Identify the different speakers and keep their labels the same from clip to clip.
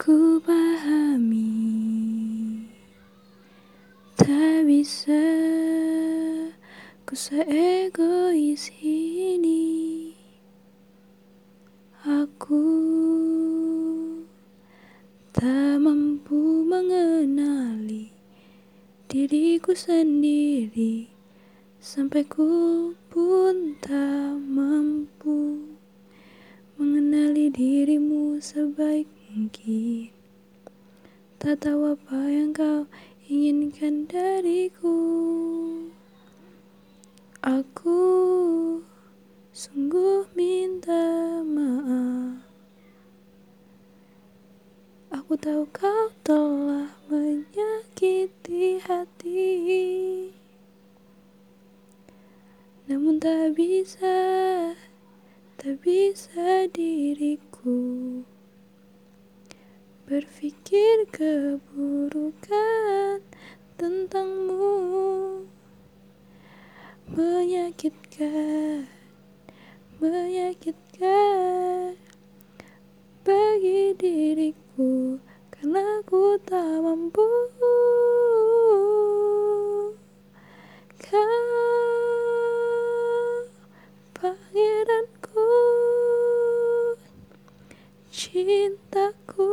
Speaker 1: Ku pahami Tak bisa Ku seegois ini. Aku Tak mampu mengenali Diriku sendiri. Sampai ku pun tak mampu dirimu sebaik mungkin. Tak tahu apa yang kau inginkan dariku. Aku sungguh minta maaf. Aku tahu kau telah menyakiti hati. Namun tak bisa, tak bisa diriku Berpikir keburukan tentangmu Menyakitkan, menyakitkan Bagi diriku Cintaku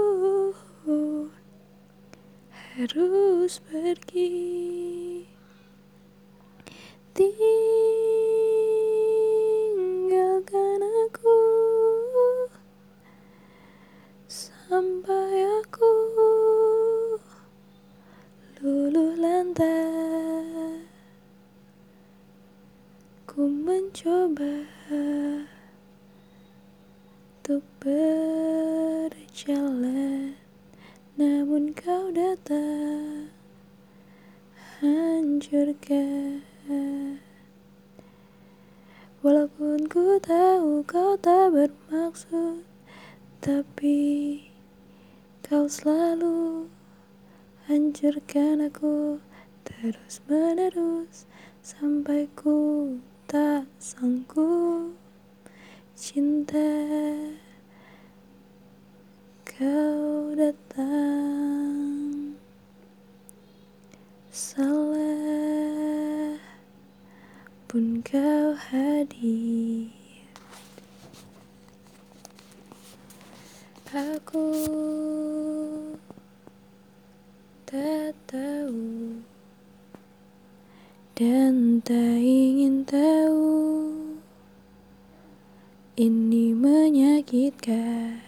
Speaker 1: harus pergi. Tinggalkan aku Sampai aku luluh lantai. Ku mencoba Untuk berjalan namun kau datang hancurkan. Walaupun ku tahu kau tak bermaksud Tapi kau selalu hancurkan aku Terus menerus sampai ku tak sanggup Cinta Salah pun kau hadir. Aku tak tahu Dan tak ingin tahu. Ini menyakitkan